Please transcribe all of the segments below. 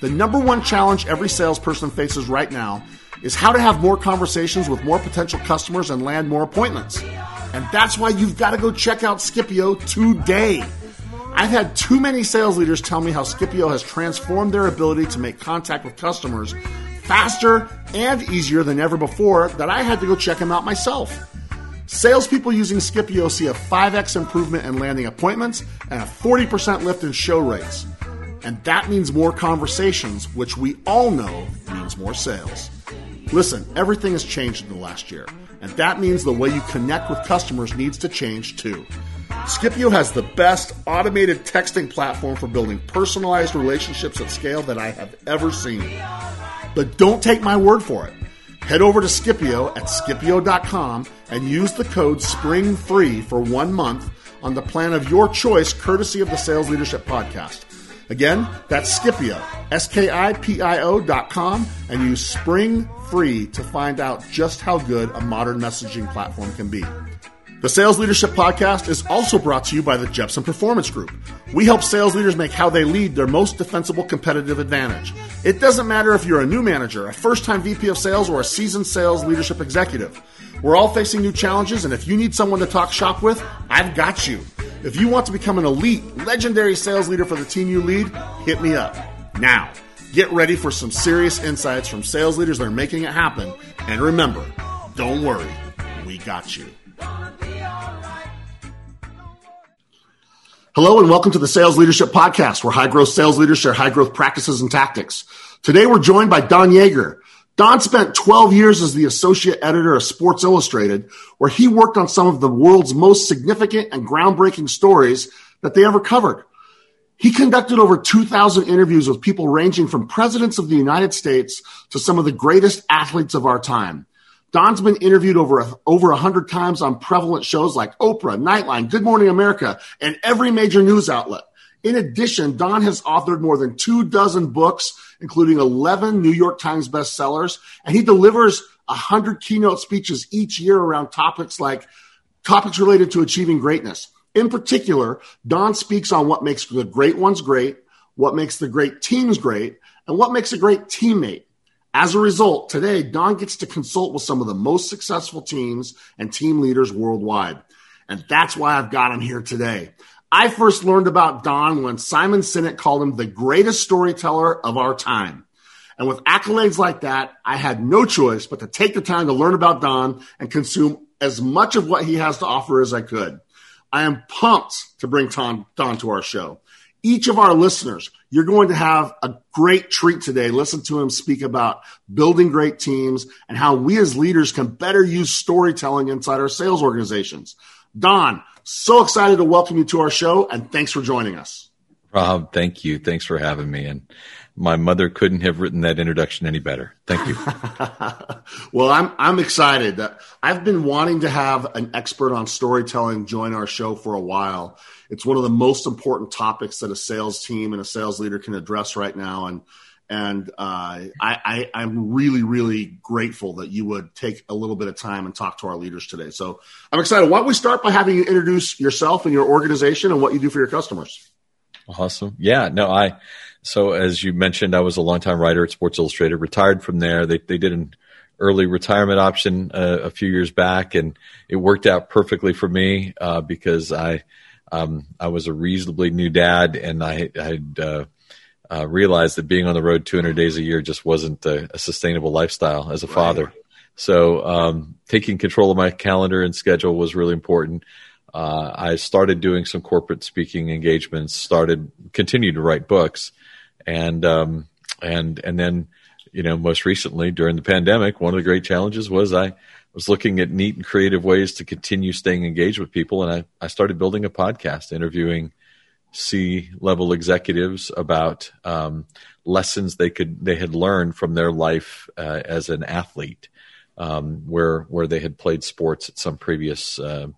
the number one challenge every salesperson faces right now is how to have more conversations with more potential customers and land more appointments. And that's why you've got to go check out Skipio today. I've had too many sales leaders tell me how Skipio has transformed their ability to make contact with customers faster and easier than ever before that I had to go check them out myself. Salespeople using Skipio see a 5x improvement in landing appointments and a 40% lift in show rates. And that means more conversations, which we all know means more sales. Listen, everything has changed in the last year, and that means the way you connect with customers needs to change too. Skipio has the best automated texting platform for building personalized relationships at scale that I have ever seen. But don't take my word for it. Head over to Skipio at skipio.com and use the code SPRINGFREE for one month on the plan of your choice, courtesy of the Sales Leadership Podcast. Again, that's Skipio, S-K-I-P-I-O dot com, and use Spring Free to find out just how good a modern messaging platform can be. The Sales Leadership Podcast is also brought to you by the Jepson Performance Group. We help sales leaders make how they lead their most defensible competitive advantage. It doesn't matter if you're a new manager, a first time VP of sales, or a seasoned sales leadership executive. We're all facing new challenges, and if you need someone to talk shop with, I've got you. If you want to become an elite, legendary sales leader for the team you lead, hit me up. Now, get ready for some serious insights from sales leaders that are making it happen. And remember, don't worry, we got you. Hello and welcome to the Sales Leadership Podcast, where high growth sales leaders share high growth practices and tactics. Today we're joined by Don Yaeger. Don spent 12 years as the associate editor of Sports Illustrated, where he worked on some of the world's most significant and groundbreaking stories that they ever covered. He conducted over 2,000 interviews with people ranging from presidents of the United States to some of the greatest athletes of our time. Don's been interviewed over over 100 times on prevalent shows like Oprah, Nightline, Good Morning America, and every major news outlet. In addition, Don has authored more than two dozen books including 11 New York Times bestsellers, and he delivers 100 keynote speeches each year around topics like topics related to achieving greatness. In particular, Don speaks on what makes the great ones great, what makes the great teams great, and what makes a great teammate. As a result, today, Don gets to consult with some of the most successful teams and team leaders worldwide. And that's why I've got him here today. I first learned about Don when Simon Sinek called him the greatest storyteller of our time. And with accolades like that, I had no choice but to take the time to learn about Don and consume as much of what he has to offer as I could. I am pumped to bring Don, Don to our show. Each of our listeners, you're going to have a great treat today. Listen to him speak about building great teams and how we as leaders can better use storytelling inside our sales organizations. Don, so excited to welcome you to our show, and thanks for joining us. Rob, thank you. Thanks for having me. And my mother couldn't have written that introduction any better. Thank you. well, I'm I'm excited. I've been wanting to have an expert on storytelling join our show for a while. It's one of the most important topics that a sales team and a sales leader can address right now, and and uh, I, I, am really, really grateful that you would take a little bit of time and talk to our leaders today. So I'm excited. Why don't we start by having you introduce yourself and your organization and what you do for your customers? Awesome. Yeah. No, I. So as you mentioned, I was a longtime writer at Sports Illustrated. Retired from there. They they did an early retirement option uh, a few years back, and it worked out perfectly for me uh, because I um, I was a reasonably new dad, and I had uh, uh, realized that being on the road 200 days a year just wasn't a, a sustainable lifestyle as a right. father. So um, taking control of my calendar and schedule was really important. Uh, I started doing some corporate speaking engagements, started continued to write books, and um, and and then you know most recently during the pandemic, one of the great challenges was I was looking at neat and creative ways to continue staying engaged with people, and I, I started building a podcast, interviewing C level executives about um, lessons they could they had learned from their life uh, as an athlete, um, where where they had played sports at some previous uh,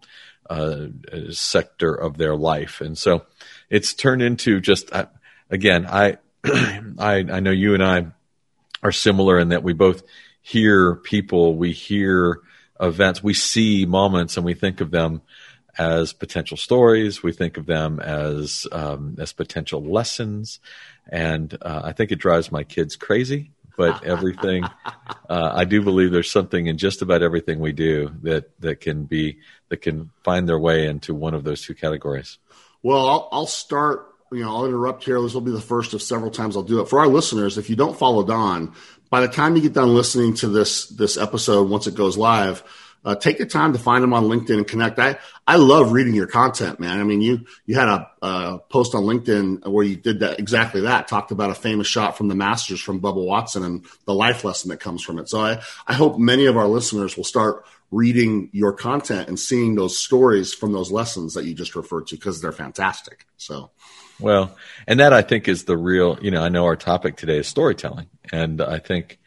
uh, sector of their life, and so it's turned into just uh, again I, I I know you and I are similar in that we both hear people, we hear events, we see moments, and we think of them as potential stories. We think of them as um, as potential lessons, and uh, I think it drives my kids crazy. But everything, uh, I do believe there's something in just about everything we do that that can be that can find their way into one of those two categories. Well, I'll, I'll start. You know, I'll interrupt here. This will be the first of several times I'll do it. For our listeners, if you don't follow Don, by the time you get done listening to this this episode, once it goes live, uh, take the time to find them on LinkedIn and connect. I, I love reading your content, man. I mean, you, you had a, a, post on LinkedIn where you did that exactly that, talked about a famous shot from the Masters from Bubba Watson and the life lesson that comes from it. So I, I hope many of our listeners will start reading your content and seeing those stories from those lessons that you just referred to because they're fantastic. So, well, and that I think is the real, you know, I know our topic today is storytelling. And I think,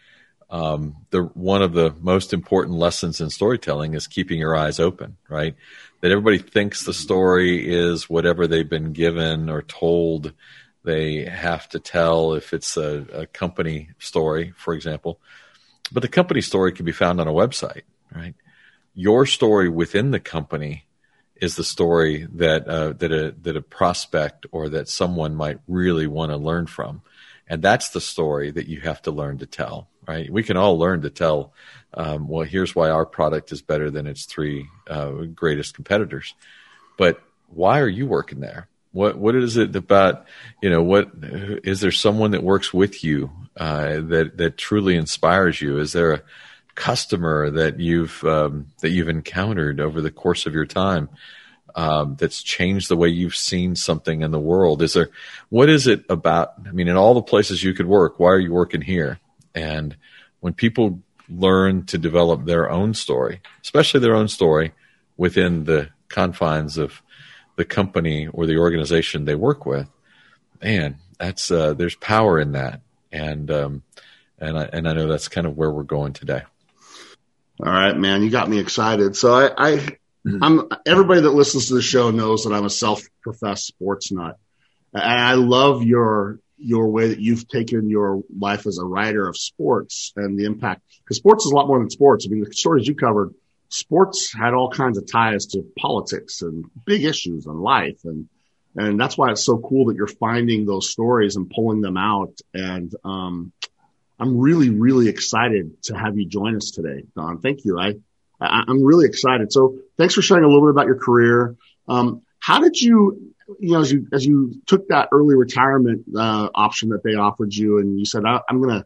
um, the one of the most important lessons in storytelling is keeping your eyes open, right? That everybody thinks the story is whatever they've been given or told they have to tell if it's a, a company story, for example. But the company story can be found on a website, right? Your story within the company is the story that uh, that a that a prospect or that someone might really want to learn from, and that's the story that you have to learn to tell right? We can all learn to tell, um, well, here's why our product is better than its three uh, greatest competitors. But why are you working there? What what is it about? You know, what is there someone that works with you uh, that that truly inspires you? Is there a customer that you've um, that you've encountered over the course of your time um, that's changed the way you've seen something in the world? Is there what is it about? I mean, in all the places you could work, why are you working here? And when people learn to develop their own story, especially their own story within the confines of the company or the organization they work with, man, that's uh, there's power in that, and um, and I and I know that's kind of where we're going today. All right, man, you got me excited. So I, I mm-hmm. I'm everybody that listens to the show knows that I'm a self-professed sports nut, and I love your your way that you've taken your life as a writer of sports and the impact because sports is a lot more than sports. I mean, the stories you covered, sports had all kinds of ties to politics and big issues in life. And, and that's why it's so cool that you're finding those stories and pulling them out. And, um, I'm really, really excited to have you join us today, Don. Thank you. I, I am really excited. So thanks for sharing a little bit about your career. Um, how did you you know, as you as you took that early retirement uh, option that they offered you, and you said, "I'm gonna,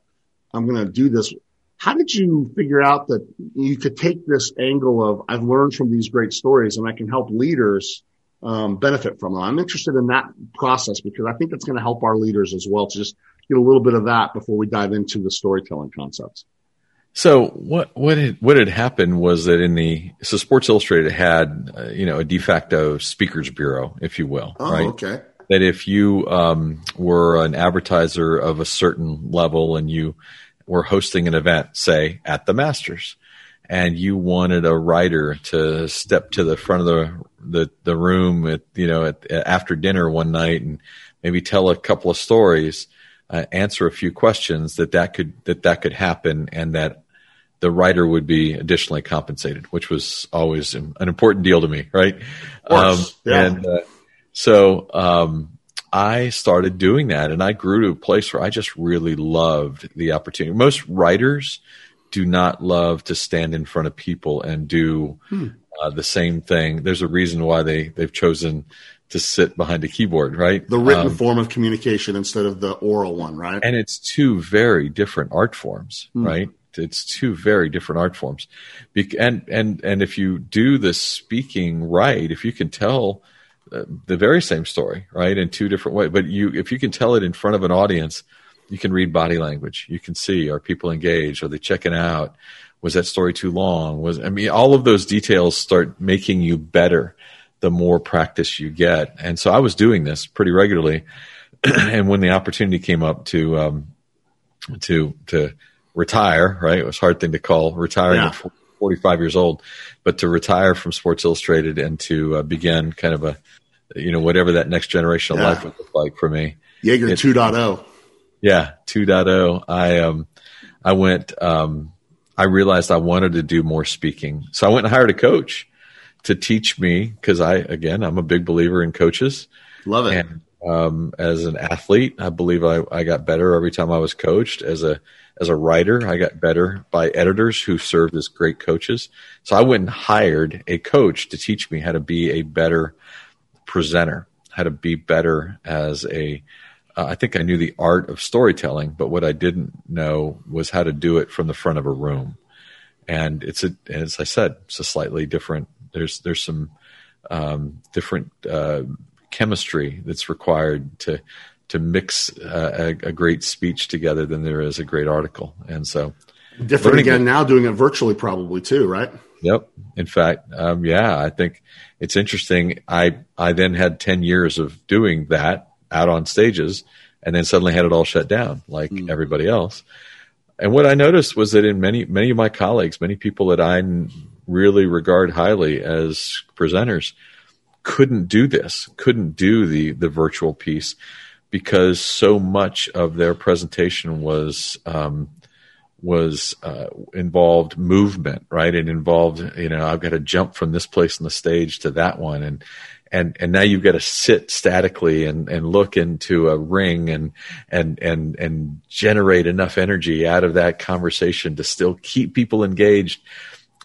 I'm gonna do this." How did you figure out that you could take this angle of I've learned from these great stories, and I can help leaders um, benefit from them? I'm interested in that process because I think it's going to help our leaders as well to just get a little bit of that before we dive into the storytelling concepts. So what what had what had happened was that in the so Sports Illustrated had uh, you know a de facto speakers bureau, if you will, oh, right? Okay. That if you um, were an advertiser of a certain level and you were hosting an event, say at the Masters, and you wanted a writer to step to the front of the the, the room at you know at, after dinner one night and maybe tell a couple of stories, uh, answer a few questions, that that could that that could happen, and that the writer would be additionally compensated, which was always an important deal to me, right? Um, yeah. And uh, so um, I started doing that, and I grew to a place where I just really loved the opportunity. Most writers do not love to stand in front of people and do hmm. uh, the same thing. There's a reason why they they've chosen to sit behind a keyboard, right? The written um, form of communication instead of the oral one, right? And it's two very different art forms, hmm. right? It's two very different art forms. and and and if you do the speaking right, if you can tell uh, the very same story right in two different ways, but you if you can tell it in front of an audience, you can read body language. You can see are people engaged? Are they checking out? Was that story too long? Was I mean all of those details start making you better the more practice you get. And so I was doing this pretty regularly. and when the opportunity came up to, um, to, to retire, right? It was a hard thing to call retiring yeah. at 45 years old, but to retire from Sports Illustrated and to uh, begin kind of a, you know, whatever that next generation of yeah. life would look like for me. Yaeger 2.0. Yeah, 2.0. I, um, I went, um, I realized I wanted to do more speaking. So I went and hired a coach to teach me because I, again, I'm a big believer in coaches. Love it. And, um, as an athlete, I believe I, I got better every time I was coached. As a as a writer, I got better by editors who served as great coaches. So I went and hired a coach to teach me how to be a better presenter, how to be better as a uh, I think I knew the art of storytelling, but what I didn't know was how to do it from the front of a room. And it's a, as I said, it's a slightly different. There's there's some um, different uh, chemistry that's required to to mix uh, a, a, great speech together than there is a great article. And so, different again it, now, doing it virtually, probably too, right? Yep. In fact, um, yeah, I think it's interesting. I I then had ten years of doing that out on stages and then suddenly had it all shut down like mm. everybody else. And what I noticed was that in many many of my colleagues, many people that I really regard highly as presenters, couldn't do this, couldn't do the the virtual piece because so much of their presentation was um, was uh, involved movement, right? It involved, you know, I've got to jump from this place on the stage to that one, and and and now you've got to sit statically and and look into a ring and and and and generate enough energy out of that conversation to still keep people engaged.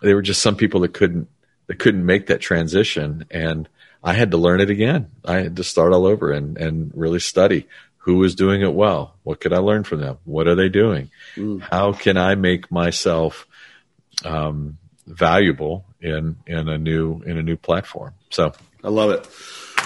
There were just some people that couldn't that couldn't make that transition. And I had to learn it again. I had to start all over and, and really study who was doing it well. What could I learn from them? What are they doing? Mm. How can I make myself um, valuable in in a new in a new platform? So I love it.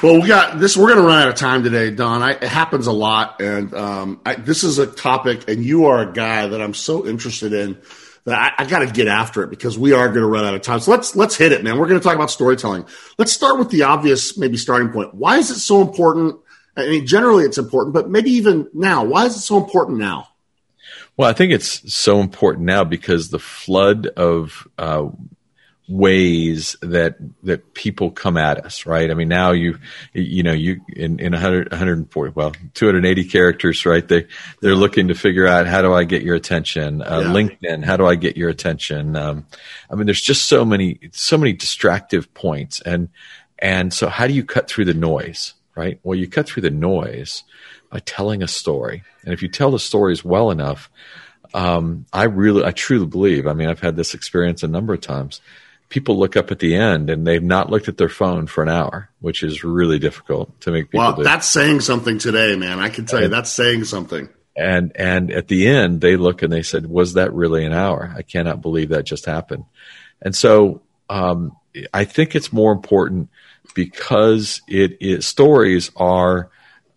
Well, we got this. We're going to run out of time today, Don. I, it happens a lot, and um, I, this is a topic, and you are a guy that I'm so interested in I, I got to get after it because we are going to run out of time. So let's let's hit it, man. We're going to talk about storytelling. Let's start with the obvious, maybe starting point. Why is it so important? I mean, generally it's important, but maybe even now, why is it so important now? Well, I think it's so important now because the flood of uh, ways that that people come at us right? I mean now you you know you in in 100 140 well 280 characters right? They they're looking to figure out how do i get your attention? Uh, yeah. linkedin how do i get your attention? Um, i mean there's just so many so many distractive points. And and so how do you cut through the noise right? Well you cut through the noise by telling a story. And if you tell the stories well enough um, I really, I truly believe. I mean, I've had this experience a number of times people look up at the end and they've not looked at their phone for an hour, which is really difficult to make people. Well, do. that's saying something today, man. I can tell and, you that's saying something. And and at the end, they look and they said, "Was that really an hour? I cannot believe that just happened." And so, um, I think it's more important because it is stories are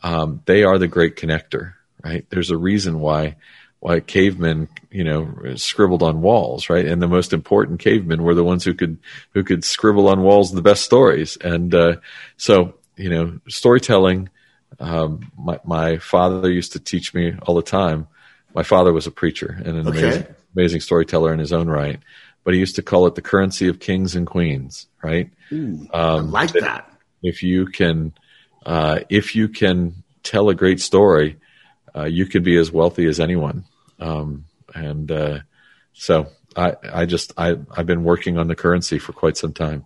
um, they are the great connector, right? There's a reason why why cavemen, you know, scribbled on walls, right? And the most important cavemen were the ones who could who could scribble on walls the best stories. And uh, so, you know, storytelling. Um, my my father used to teach me all the time. My father was a preacher and an okay. amazing, amazing storyteller in his own right. But he used to call it the currency of kings and queens, right? Ooh, um, I like that. If you can, uh, if you can tell a great story, uh, you could be as wealthy as anyone. Um, and uh, so I, I just I, I've been working on the currency for quite some time.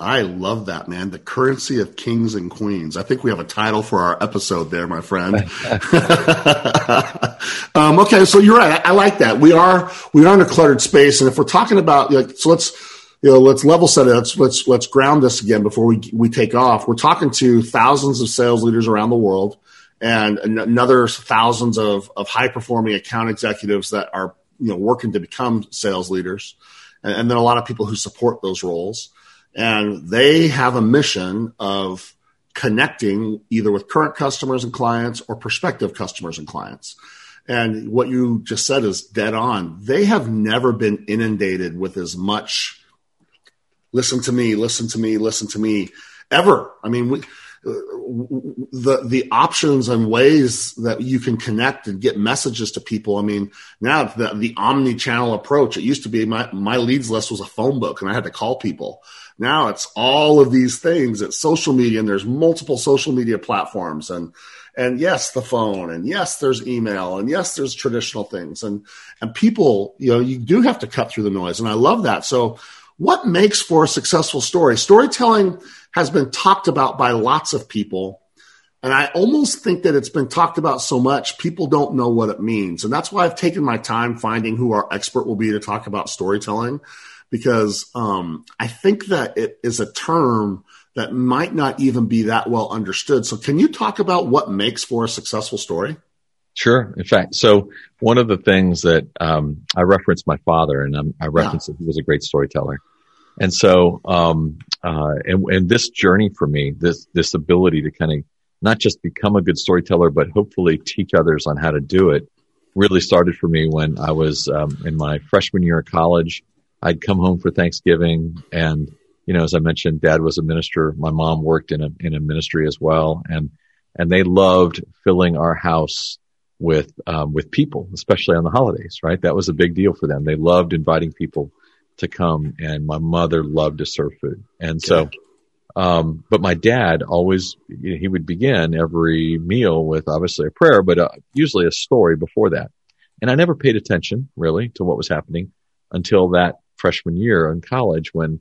I love that, man. The currency of kings and queens. I think we have a title for our episode there, my friend. um, okay, so you're right. I, I, like that. We are we are in a cluttered space, and if we're talking about like, so let's you know let's level set it. Let's let's let's ground this again before we we take off. We're talking to thousands of sales leaders around the world and another thousands of, of high performing account executives that are you know working to become sales leaders and, and then a lot of people who support those roles. And they have a mission of connecting either with current customers and clients or prospective customers and clients. And what you just said is dead on. They have never been inundated with as much listen to me, listen to me, listen to me ever. I mean, we, the the options and ways that you can connect and get messages to people. I mean, now the the omni channel approach. It used to be my my leads list was a phone book, and I had to call people. Now it's all of these things. It's social media, and there's multiple social media platforms, and and yes, the phone, and yes, there's email, and yes, there's traditional things, and and people, you know, you do have to cut through the noise, and I love that. So, what makes for a successful story? Storytelling has been talked about by lots of people. And I almost think that it's been talked about so much, people don't know what it means. And that's why I've taken my time finding who our expert will be to talk about storytelling, because um, I think that it is a term that might not even be that well understood. So, can you talk about what makes for a successful story? Sure. In fact, so one of the things that um, I referenced my father, and i referenced yeah. that he was a great storyteller. And so, um, uh, and, and this journey for me, this, this ability to kind of not just become a good storyteller, but hopefully teach others on how to do it really started for me when I was, um, in my freshman year of college. I'd come home for Thanksgiving and, you know, as I mentioned, dad was a minister. My mom worked in a, in a ministry as well. And, and they loved filling our house with, um, with people, especially on the holidays, right? That was a big deal for them. They loved inviting people to come and my mother loved to serve food. And so, um, but my dad always, you know, he would begin every meal with obviously a prayer, but uh, usually a story before that. And I never paid attention really to what was happening until that freshman year in college when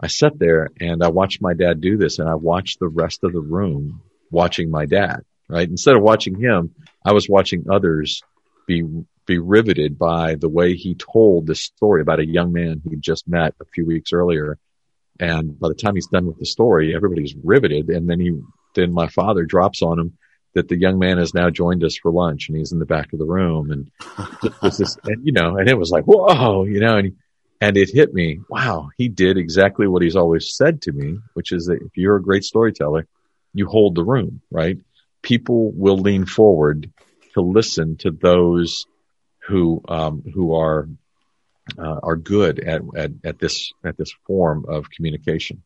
I sat there and I watched my dad do this and I watched the rest of the room watching my dad, right? Instead of watching him, I was watching others be be riveted by the way he told this story about a young man he just met a few weeks earlier. And by the time he's done with the story, everybody's riveted. And then he, then my father drops on him that the young man has now joined us for lunch and he's in the back of the room. And this, and you know, and it was like, whoa, you know, and, and it hit me. Wow. He did exactly what he's always said to me, which is that if you're a great storyteller, you hold the room, right? People will lean forward to listen to those who um, who are uh, are good at, at, at this at this form of communication.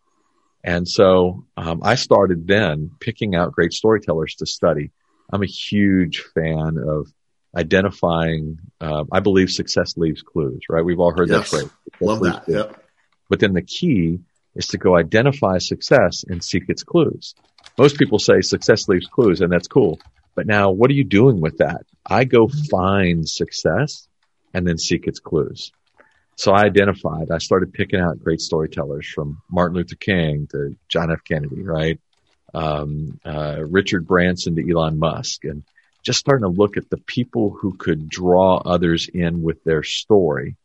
And so um, I started then picking out great storytellers to study. I'm a huge fan of identifying. Uh, I believe success leaves clues. Right? We've all heard yes. that phrase. Love that. Yep. But then the key is to go identify success and seek its clues. Most people say success leaves clues, and that's cool. But now, what are you doing with that? I go find success and then seek its clues. So I identified, I started picking out great storytellers from Martin Luther King to John F. Kennedy, right? Um, uh, Richard Branson to Elon Musk and just starting to look at the people who could draw others in with their story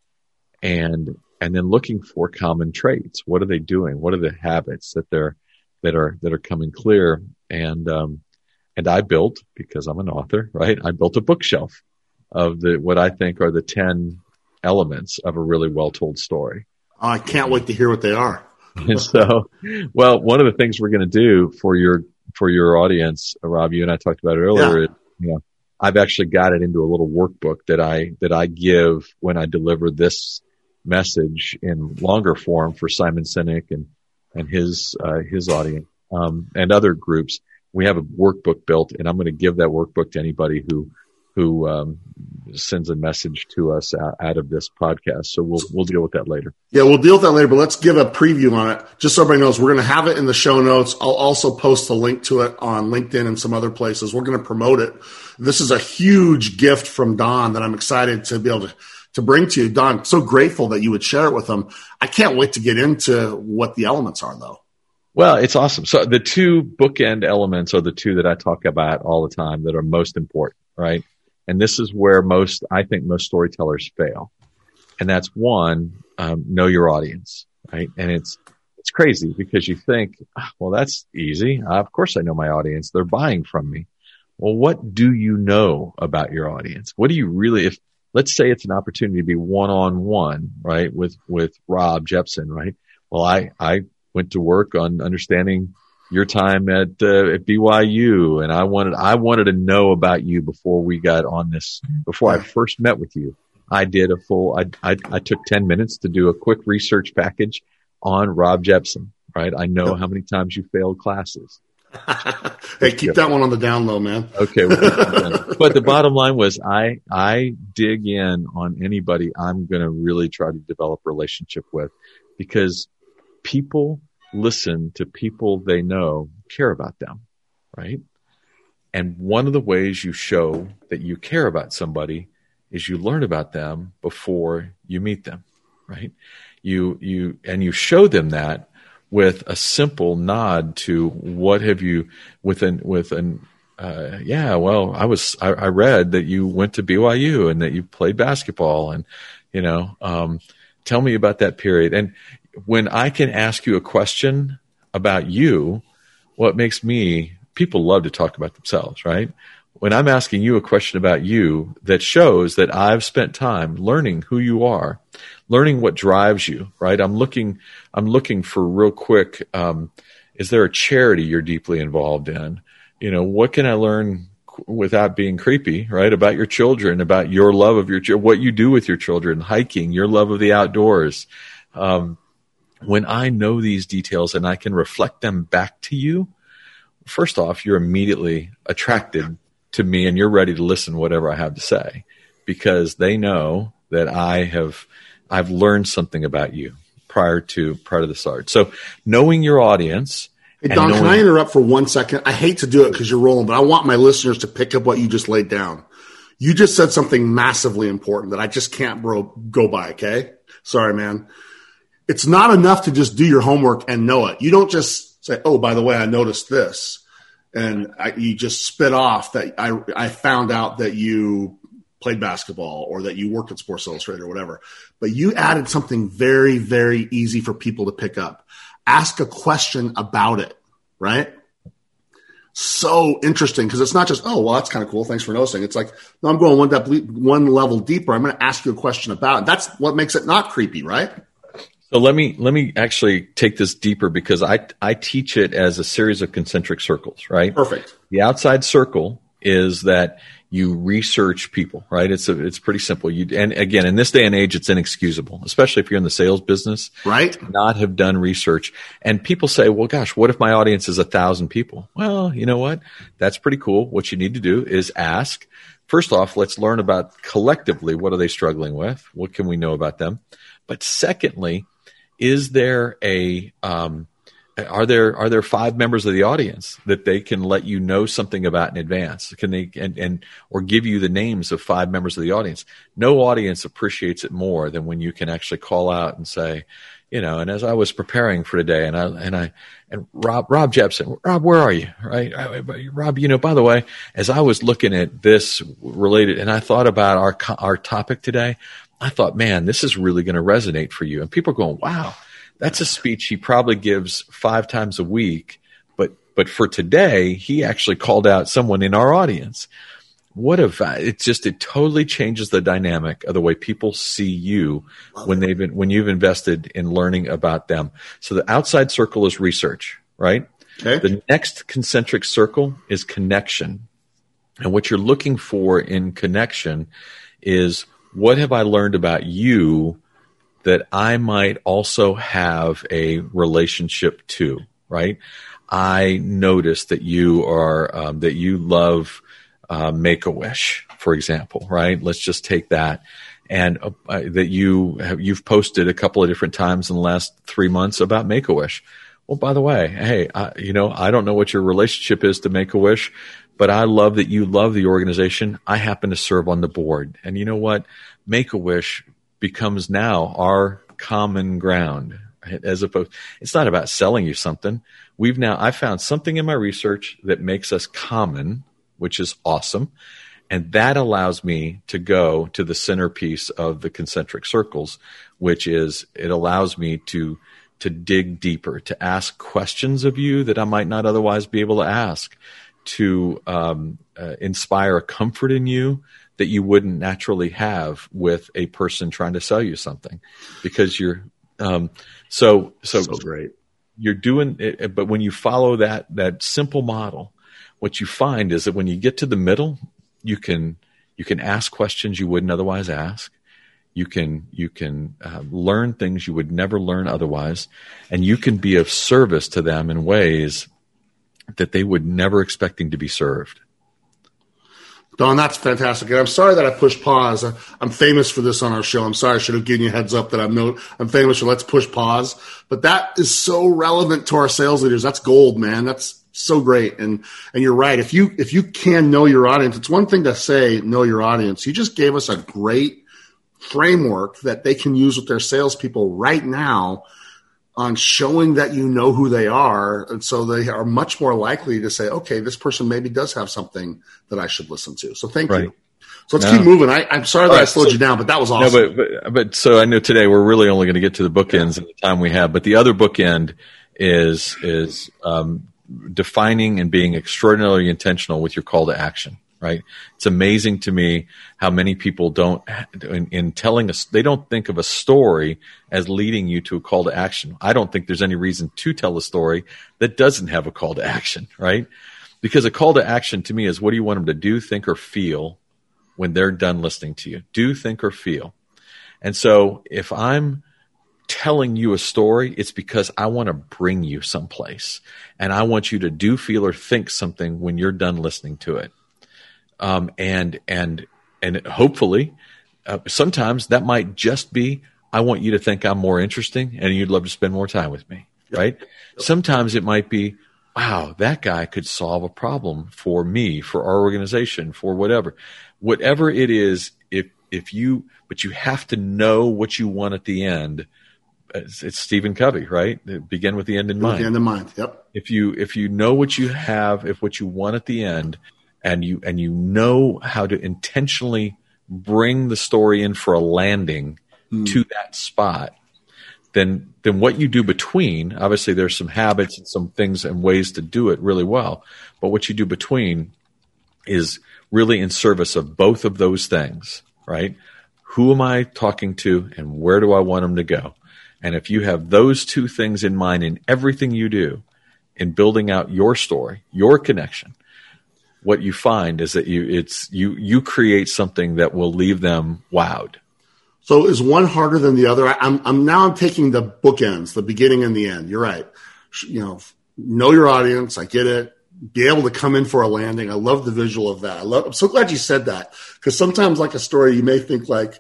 and, and then looking for common traits. What are they doing? What are the habits that they're, that are, that are coming clear? And, um, and I built, because I'm an author, right? I built a bookshelf of the, what I think are the 10 elements of a really well told story. Oh, I can't wait to hear what they are. and so, well, one of the things we're going to do for your, for your audience, Rob, you and I talked about it earlier, yeah. you know, I've actually got it into a little workbook that I, that I give when I deliver this message in longer form for Simon Sinek and, and his, uh, his audience, um, and other groups we have a workbook built, and I'm going to give that workbook to anybody who who um, sends a message to us out, of this podcast. So we'll we'll deal with that later. Yeah, we'll deal with that later. But let's give a preview on it, just so everybody knows. We're going to have it in the show notes. I'll also post a link to it on LinkedIn and some other places. We're going to promote it. This is a huge gift from Don that I'm excited to be able to to bring to you. Don, so grateful that you would share it with them. I can't wait to get into what the elements are, though. Well, it's awesome. So the two bookend elements are the two that I talk about all the time that are most important, right? And this is where most, I think most storytellers fail. And that's one, um, know your audience, right? And it's, it's crazy because you think, oh, well, that's easy. Uh, of course I know my audience. They're buying from me. Well, what do you know about your audience? What do you really, if, let's say it's an opportunity to be one on one, right? With, with Rob Jepson, right? Well, I, I went to work on understanding your time at, uh, at BYU, and I wanted I wanted to know about you before we got on this. Before I first met with you, I did a full. I I, I took ten minutes to do a quick research package on Rob Jepson, right? I know how many times you failed classes. hey, keep that one on the down low, man. Okay. but the bottom line was I, I dig in on anybody I'm going to really try to develop a relationship with because people listen to people they know care about them, right? And one of the ways you show that you care about somebody is you learn about them before you meet them, right? You, you, and you show them that with a simple nod to what have you with an, with an, uh, yeah, well, I was, I, I, read that you went to BYU and that you played basketball and, you know, um, tell me about that period. And when I can ask you a question about you, what makes me, people love to talk about themselves, right? When I'm asking you a question about you that shows that I've spent time learning who you are, learning what drives you, right? I'm looking, I'm looking for real quick. Um, is there a charity you're deeply involved in? You know, what can I learn without being creepy, right? About your children, about your love of your, what you do with your children, hiking, your love of the outdoors. Um, when I know these details and I can reflect them back to you, first off, you're immediately attracted to me and you're ready to listen whatever I have to say because they know that I have I've learned something about you prior to prior to the start. So knowing your audience. Hey Don, knowing- can I interrupt for one second? I hate to do it because you're rolling, but I want my listeners to pick up what you just laid down. You just said something massively important that I just can't bro, go by. Okay, sorry, man it's not enough to just do your homework and know it. You don't just say, "Oh, by the way, I noticed this," and I, you just spit off that I I found out that you played basketball or that you worked at Sports Illustrated or whatever. But you added something very very easy for people to pick up. Ask a question about it, right? so interesting because it's not just oh well that's kind of cool thanks for noticing it's like no i'm going one one level deeper i'm going to ask you a question about it that's what makes it not creepy right so let me let me actually take this deeper because I I teach it as a series of concentric circles, right? Perfect. The outside circle is that you research people, right? It's a, it's pretty simple. You and again in this day and age, it's inexcusable, especially if you're in the sales business, right? Not have done research, and people say, "Well, gosh, what if my audience is a thousand people?" Well, you know what? That's pretty cool. What you need to do is ask. First off, let's learn about collectively what are they struggling with? What can we know about them? But secondly, is there a um, are there are there five members of the audience that they can let you know something about in advance? Can they and, and or give you the names of five members of the audience? No audience appreciates it more than when you can actually call out and say you know and as i was preparing for today and i and i and rob rob jepson rob where are you? Right? Rob you know by the way as i was looking at this related and i thought about our our topic today I thought, man, this is really going to resonate for you. And people are going, wow, that's a speech he probably gives five times a week. But, but for today, he actually called out someone in our audience. What if uh, it's just, it totally changes the dynamic of the way people see you when they've been, when you've invested in learning about them. So the outside circle is research, right? Okay. The next concentric circle is connection. And what you're looking for in connection is what have I learned about you that I might also have a relationship to, right? I notice that you are, um, that you love uh, Make a Wish, for example, right? Let's just take that. And uh, that you have, you've posted a couple of different times in the last three months about Make a Wish. Well, by the way, hey, I, you know, I don't know what your relationship is to Make a Wish, but I love that you love the organization. I happen to serve on the board. And you know what? Make a Wish becomes now our common ground as opposed it's not about selling you something we've now i found something in my research that makes us common which is awesome and that allows me to go to the centerpiece of the concentric circles which is it allows me to to dig deeper to ask questions of you that i might not otherwise be able to ask to um, uh, inspire a comfort in you that you wouldn't naturally have with a person trying to sell you something because you're um, so so, so great. you're doing it but when you follow that that simple model what you find is that when you get to the middle you can you can ask questions you wouldn't otherwise ask. You can you can uh, learn things you would never learn otherwise, and you can be of service to them in ways that they would never expecting to be served. Don, that's fantastic. And I'm sorry that I pushed pause. I'm famous for this on our show. I'm sorry. I should have given you a heads up that I'm no, I'm famous for let's push pause. But that is so relevant to our sales leaders. That's gold, man. That's so great. And, and you're right. If you, if you can know your audience, it's one thing to say, know your audience. You just gave us a great framework that they can use with their salespeople right now on showing that you know who they are. And so they are much more likely to say, okay, this person maybe does have something that I should listen to. So thank right. you. So let's no. keep moving. I, am sorry that right, I slowed so, you down, but that was awesome. No, but, but, but, so I know today we're really only going to get to the bookends yeah. in the time we have, but the other bookend is, is, um, defining and being extraordinarily intentional with your call to action right? It's amazing to me how many people don't, in, in, telling us, they don't think of a story as leading you to a call to action. I don't think there's any reason to tell a story that doesn't have a call to action, right? Because a call to action to me is what do you want them to do, think, or feel when they're done listening to you? Do, think, or feel. And so if I'm telling you a story, it's because I want to bring you someplace and I want you to do, feel, or think something when you're done listening to it um, and and and hopefully, uh, sometimes that might just be I want you to think I'm more interesting, and you'd love to spend more time with me, right? Yep. Sometimes it might be, wow, that guy could solve a problem for me, for our organization, for whatever, whatever it is. If if you, but you have to know what you want at the end. It's, it's Stephen Covey, right? Begin with the end in mind. The end in mind. Yep. If you if you know what you have, if what you want at the end, and you and you know how to intentionally bring the story in for a landing mm. to that spot then then what you do between obviously there's some habits and some things and ways to do it really well but what you do between is really in service of both of those things right who am i talking to and where do i want them to go and if you have those two things in mind in everything you do in building out your story your connection what you find is that you it's you you create something that will leave them wowed. So is one harder than the other? I, I'm I'm now I'm taking the bookends, the beginning and the end. You're right. You know, know your audience. I get it. Be able to come in for a landing. I love the visual of that. I love. I'm so glad you said that because sometimes, like a story, you may think like,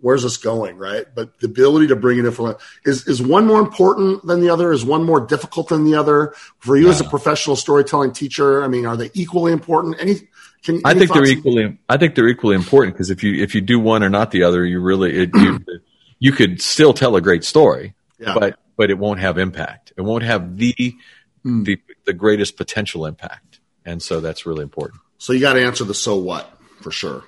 where's this going, right? But the ability to bring it in from is is one more important than the other? Is one more difficult than the other? For you yeah. as a professional storytelling teacher, I mean, are they equally important? Any? Can, I think they're equally. I think they're equally important because if you if you do one or not the other, you really it, you, you could still tell a great story, yeah. but but it won't have impact. It won't have the mm. the the greatest potential impact, and so that's really important. So you got to answer the so what for sure.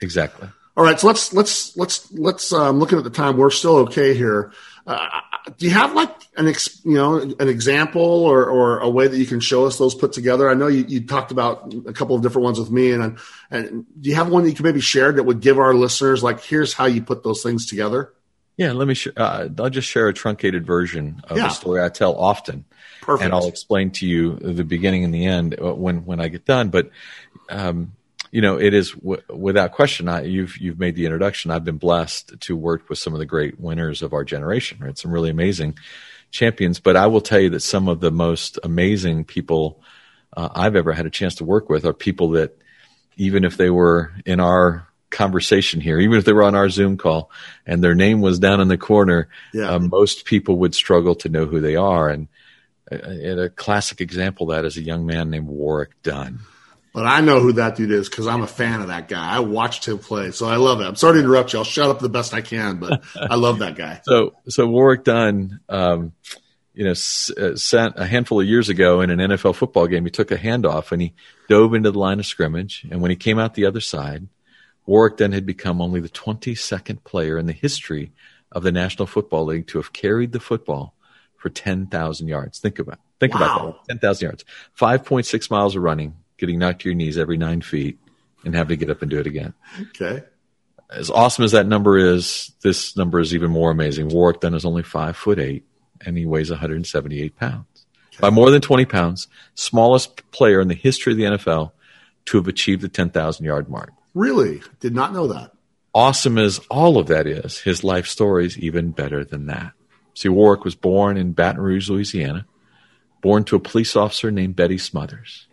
Exactly. All right, so let's let's let's let's. Um, looking at the time, we're still okay here. Uh, do you have like an ex, you know an example or or a way that you can show us those put together? I know you, you talked about a couple of different ones with me, and and do you have one that you can maybe share that would give our listeners like here's how you put those things together? Yeah, let me. Sh- uh, I'll just share a truncated version of yeah. the story I tell often, Perfect. and I'll explain to you the beginning and the end uh, when when I get done. But um, you know, it is w- without question. I, you've you've made the introduction. I've been blessed to work with some of the great winners of our generation. Right, some really amazing champions. But I will tell you that some of the most amazing people uh, I've ever had a chance to work with are people that, even if they were in our conversation here, even if they were on our Zoom call and their name was down in the corner, yeah. uh, most people would struggle to know who they are. And, uh, and a classic example of that is a young man named Warrick Dunn. But I know who that dude is because I'm a fan of that guy. I watched him play, so I love it. I'm sorry to interrupt you. I'll shut up the best I can, but I love that guy. So, so Warrick Dunn, um, you know, s- uh, sent a handful of years ago in an NFL football game. He took a handoff and he dove into the line of scrimmage. And when he came out the other side, Warrick Dunn had become only the 22nd player in the history of the National Football League to have carried the football for 10,000 yards. Think about think wow. about that. 10,000 yards, 5.6 miles of running, getting knocked to your knees every nine feet and having to get up and do it again. Okay. As awesome as that number is, this number is even more amazing. Warrick Dunn is only five foot eight and he weighs 178 pounds. Okay. By more than 20 pounds, smallest player in the history of the NFL to have achieved the 10,000 yard mark. Really? Did not know that. awesome as all of that is, his life story is even better than that. See, Warrick was born in Baton Rouge, Louisiana, born to a police officer named Betty Smothers.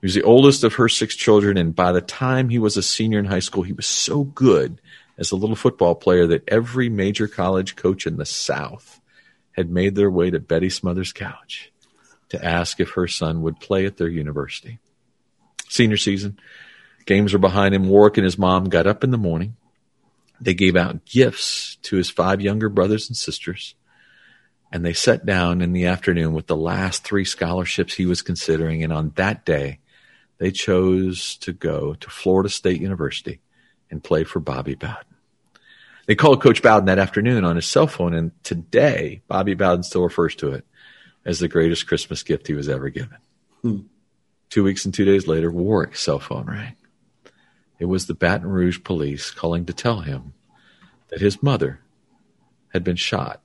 He was the oldest of her six children, and by the time he was a senior in high school, he was so good as a little football player that every major college coach in the South had made their way to Betty Smothers' couch to ask if her son would play at their university. Senior season, games were behind him. Warrick and his mom got up in the morning. They gave out gifts to his five younger brothers and sisters, and they sat down in the afternoon with the last three scholarships he was considering. And on that day, they chose to go to Florida State University and play for Bobby Bowden. They called Coach Bowden that afternoon on his cell phone, and today Bobby Bowden still refers to it as the greatest Christmas gift he was ever given. Hmm. Two weeks and two days later, Warrick's cell phone rang. It was the Baton Rouge police calling to tell him that his mother had been shot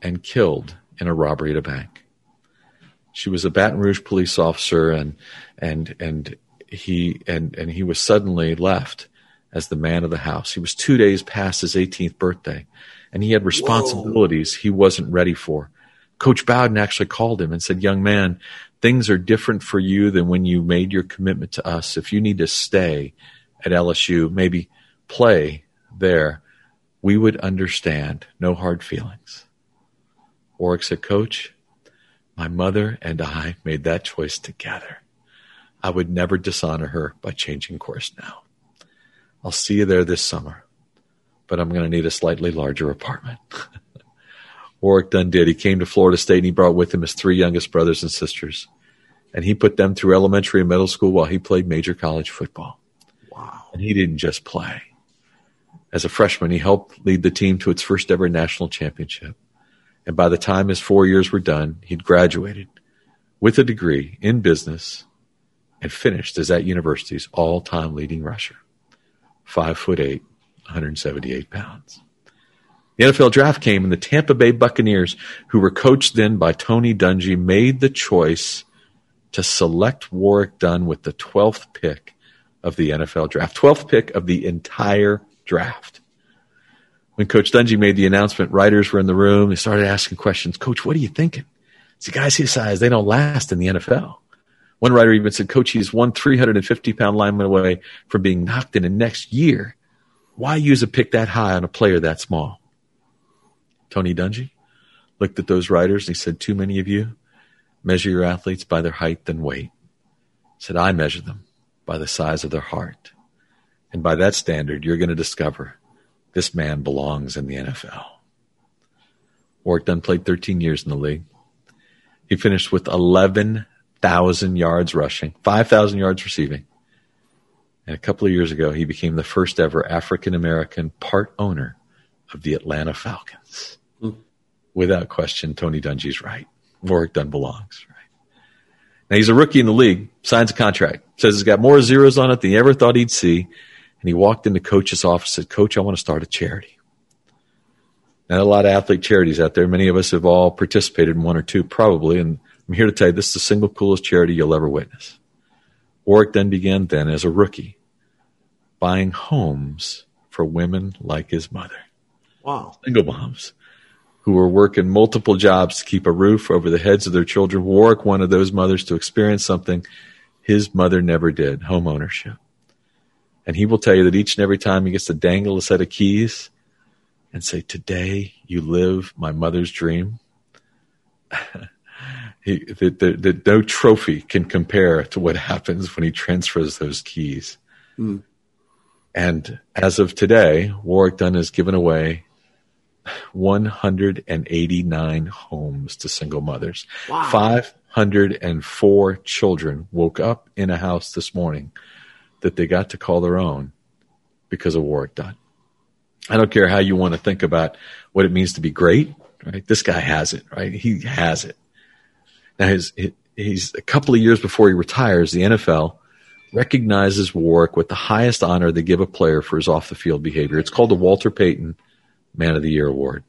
and killed in a robbery at a bank. She was a Baton Rouge police officer, and and and he and and he was suddenly left as the man of the house. He was two days past his 18th birthday, and he had responsibilities Whoa. he wasn't ready for. Coach Bowden actually called him and said, Young man, things are different for you than when you made your commitment to us. If you need to stay at LSU, maybe play there, we would understand. No hard feelings. Warrick said, Coach, my mother and I made that choice together. I would never dishonor her by changing course now. I'll see you there this summer, but I'm going to need a slightly larger apartment. Warrick Dunn did. He came to Florida State and he brought with him his three youngest brothers and sisters. And he put them through elementary and middle school while he played major college football. Wow. And he didn't just play. As a freshman, he helped lead the team to its first ever national championship. And by the time his four years were done, he'd graduated with a degree in business and finished as that university's all time leading rusher. Five foot eight, 178 pounds. The NFL draft came, and the Tampa Bay Buccaneers, who were coached then by Tony Dungy, made the choice to select Warrick Dunn with the 12th pick of the NFL draft, 12th pick of the entire draft. When Coach Dungy made the announcement, writers were in the room. They started asking questions. Coach, what are you thinking? See, guys his size, they don't last in the NFL. One writer even said, Coach, he's one 350 pound lineman away from being knocked in the next year. Why use a pick that high on a player that small? Tony Dungy looked at those writers and he said, Too many of you measure your athletes by their height and weight. He said, I measure them by the size of their heart. And by that standard, you're going to discover this man belongs in the NFL. Warrick Dunn played 13 years in the league. He finished with 11,000 yards rushing, 5,000 yards receiving. And a couple of years ago, he became the first ever African American part owner of the Atlanta Falcons. Mm. Without question, Tony Dungy's right. Warrick Dunn belongs. Right. Now he's a rookie in the league, signs a contract, says he's got more zeros on it than he ever thought he'd see, and he walked into coach's office and said, Coach, I want to start a charity. Now, a lot of athlete charities out there. Many of us have all participated in one or two, probably, and I'm here to tell you this is the single coolest charity you'll ever witness. Warrick then began then as a rookie buying homes for women like his mother. Wow. Single moms who were working multiple jobs to keep a roof over the heads of their children. Warrick wanted those mothers to experience something his mother never did home ownership. And he will tell you that each and every time he gets to dangle a set of keys and say, Today you live my mother's dream, he, that, that, that, no trophy can compare to what happens when he transfers those keys. Mm. And as of today, Warrick Dunn has given away 189 homes to single mothers. Wow. 504 children woke up in a house this morning that they got to call their own because of Warrick Dunn. I don't care how you want to think about what it means to be great, right? This guy has it, right? He has it. Now his, he's a couple of years before he retires, the NFL recognizes Warrick with the highest honor they give a player for his off the field behavior. It's called the Walter Payton Man of the Year Award.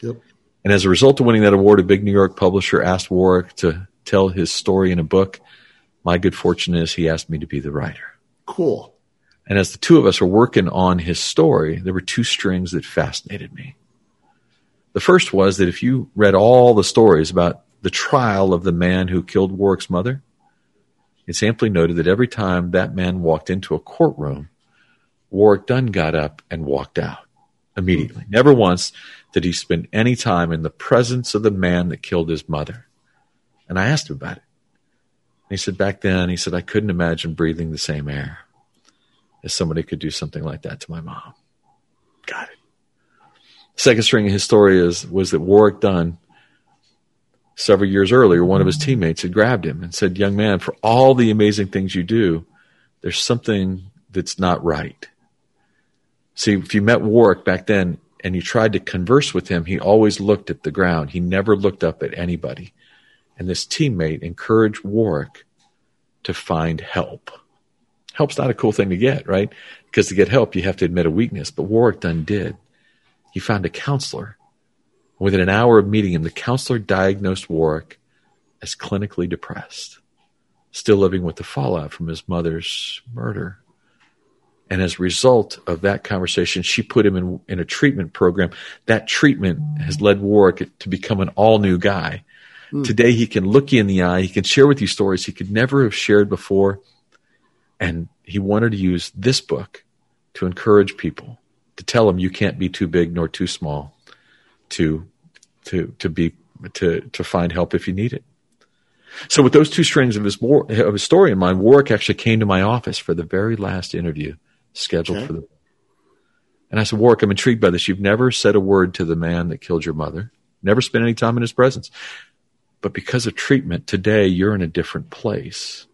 Yep. And as a result of winning that award, a big New York publisher asked Warrick to tell his story in a book. My good fortune is he asked me to be the writer. Cool. And as the two of us were working on his story, there were two strings that fascinated me. The first was that if you read all the stories about the trial of the man who killed Warrick's mother, it's amply noted that every time that man walked into a courtroom, Warrick Dunn got up and walked out immediately. Never once did he spend any time in the presence of the man that killed his mother. And I asked him about it. He said, back then, he said, I couldn't imagine breathing the same air as somebody could do something like that to my mom. Got it. Second string of his story is, was that Warrick Dunn, several years earlier, one of his teammates had grabbed him and said, Young man, for all the amazing things you do, there's something that's not right. See, if you met Warrick back then and you tried to converse with him, he always looked at the ground. He never looked up at anybody. And this teammate encouraged Warrick to find help. Help's not a cool thing to get, right? Because to get help, you have to admit a weakness. But Warrick Dunn did. He found a counselor. Within an hour of meeting him, the counselor diagnosed Warrick as clinically depressed, still living with the fallout from his mother's murder. And as a result of that conversation, she put him in, in a treatment program. That treatment has led Warrick to become an all new guy. Mm. Today, he can look you in the eye. He can share with you stories he could never have shared before. And he wanted to use this book to encourage people, to tell them you can't be too big nor too small to, to, to be, to, to find help if you need it. So with those two strings of his, of his story in mind, Warrick actually came to my office for the very last interview scheduled okay. for the. And I said, Warrick, I'm intrigued by this. You've never said a word to the man that killed your mother, never spent any time in his presence. But because of treatment, today you're in a different place.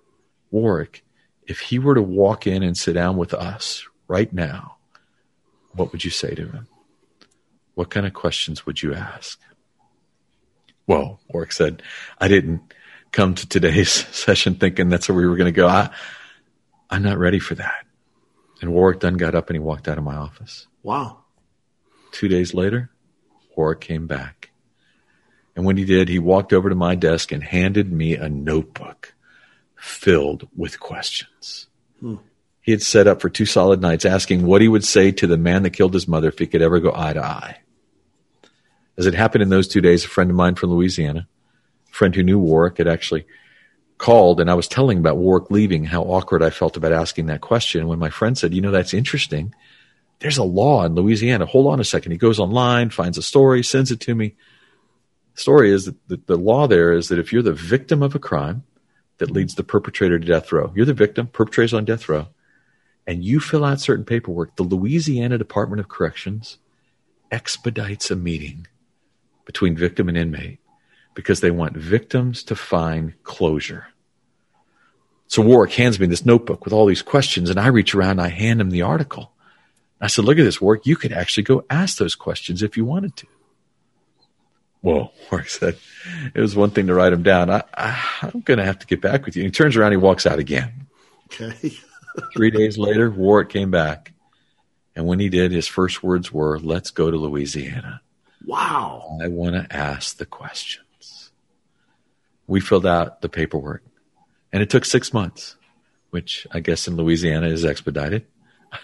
Warrick, if he were to walk in and sit down with us right now, what would you say to him? What kind of questions would you ask? Well, Warrick said, I didn't come to today's session thinking that's where we were going to go. I, I'm not ready for that. And Warrick Dunn got up and he walked out of my office. Wow. Two days later, Warrick came back. And when he did, he walked over to my desk and handed me a notebook filled with questions. Hmm. He had set up for two solid nights asking what he would say to the man that killed his mother if he could ever go eye to eye. As it happened in those two days, a friend of mine from Louisiana, a friend who knew Warrick, had actually called and I was telling about Warrick leaving, how awkward I felt about asking that question. When my friend said, you know, that's interesting. There's a law in Louisiana. Hold on a second. He goes online, finds a story, sends it to me. Story is that the, the law there is that if you're the victim of a crime that leads the perpetrator to death row, you're the victim, perpetrator's on death row, and you fill out certain paperwork, the Louisiana Department of Corrections expedites a meeting between victim and inmate because they want victims to find closure. So Warrick hands me this notebook with all these questions, and I reach around and I hand him the article. I said, Look at this, Warrick. You could actually go ask those questions if you wanted to. Whoa, Warrick said, It was one thing to write him down. I, I, am going to have to get back with you. And he turns around, he walks out again. Okay. Three days later, Warrick came back. And when he did, his first words were, Let's go to Louisiana. Wow. I want to ask the questions. we filled out the paperwork. And it took six months, which I guess in Louisiana is expedited.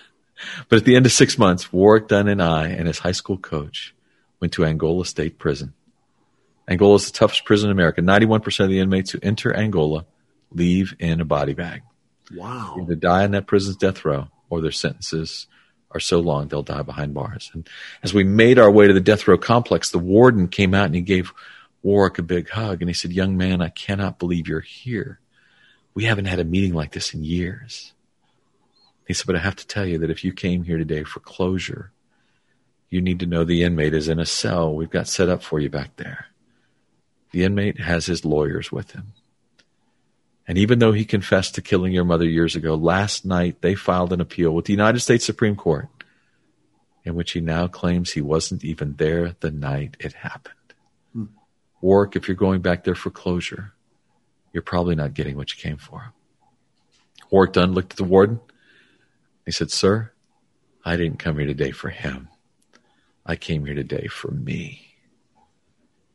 but at the end of six months, Warrick Dunn and I and his high school coach went to Angola State Prison. Angola is the toughest prison in America. 91% of the inmates who enter Angola leave in a body bag. Wow. Either die in that prison's death row or their sentences are so long they'll die behind bars. And as we made our way to the death row complex, the warden came out and he gave Warrick a big hug and he said, Young man, I cannot believe you're here. We haven't had a meeting like this in years. He said, But I have to tell you that if you came here today for closure, you need to know the inmate is in a cell we've got set up for you back there. The inmate has his lawyers with him. And even though he confessed to killing your mother years ago, last night they filed an appeal with the United States Supreme Court in which he now claims he wasn't even there the night it happened. Hmm. Warrick, if you're going back there for closure, you're probably not getting what you came for. Warrick Dunn looked at the warden. He said, Sir, I didn't come here today for him. I came here today for me.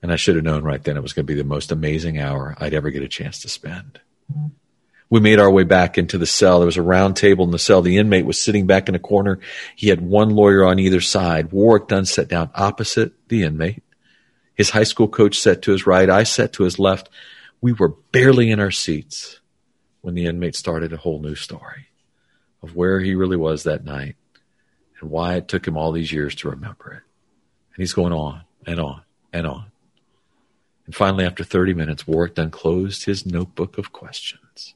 And I should have known right then it was going to be the most amazing hour I'd ever get a chance to spend. We made our way back into the cell. There was a round table in the cell. The inmate was sitting back in a corner. He had one lawyer on either side. Warrick Dunn sat down opposite the inmate. His high school coach sat to his right. I sat to his left. We were barely in our seats when the inmate started a whole new story of where he really was that night and why it took him all these years to remember it. And he's going on and on and on. And finally, after 30 minutes, Warrick unclosed his notebook of questions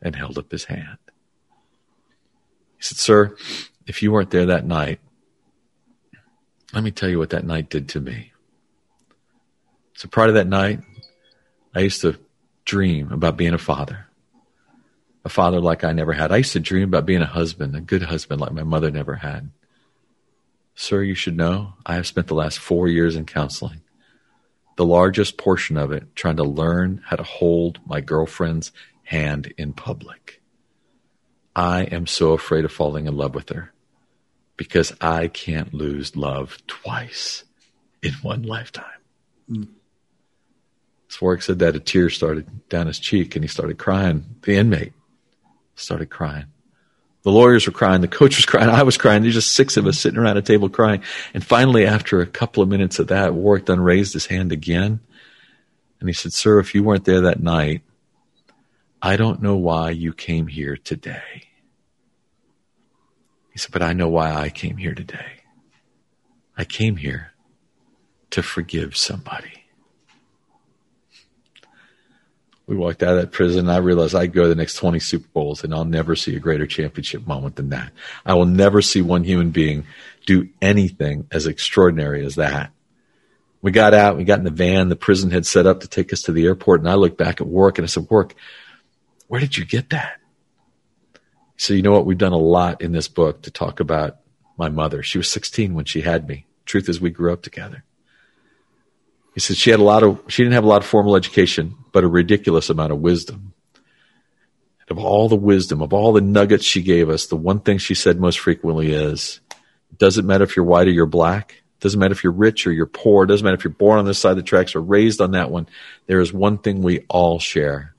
and held up his hand. He said, Sir, if you weren't there that night, let me tell you what that night did to me. So prior to that night, I used to dream about being a father, a father like I never had. I used to dream about being a husband, a good husband like my mother never had. Sir, you should know I have spent the last four years in counseling, the largest portion of it trying to learn how to hold my girlfriend's hand in public. I am so afraid of falling in love with her because I can't lose love twice in one lifetime. Mm. Swark said that a tear started down his cheek and he started crying. The inmate started crying. The lawyers were crying. The coach was crying. I was crying. There's just six of us sitting around a table crying. And finally, after a couple of minutes of that, Warrick Dunn raised his hand again. And he said, Sir, if you weren't there that night, I don't know why you came here today. He said, But I know why I came here today. I came here to forgive somebody. We walked out of that prison. I realized I'd go to the next 20 Super Bowls and I'll never see a greater championship moment than that. I will never see one human being do anything as extraordinary as that. We got out, we got in the van the prison had set up to take us to the airport. And I looked back at Warrick and I said, Warrick, where did you get that? So, you know what? We've done a lot in this book to talk about my mother. She was 16 when she had me. Truth is, we grew up together. He said she had a lot of, she didn't have a lot of formal education, but a ridiculous amount of wisdom. And of all the wisdom, of all the nuggets she gave us, the one thing she said most frequently is, it doesn't matter if you're white or you're black. It doesn't matter if you're rich or you're poor. It doesn't matter if you're born on this side of the tracks or raised on that one. There is one thing we all share.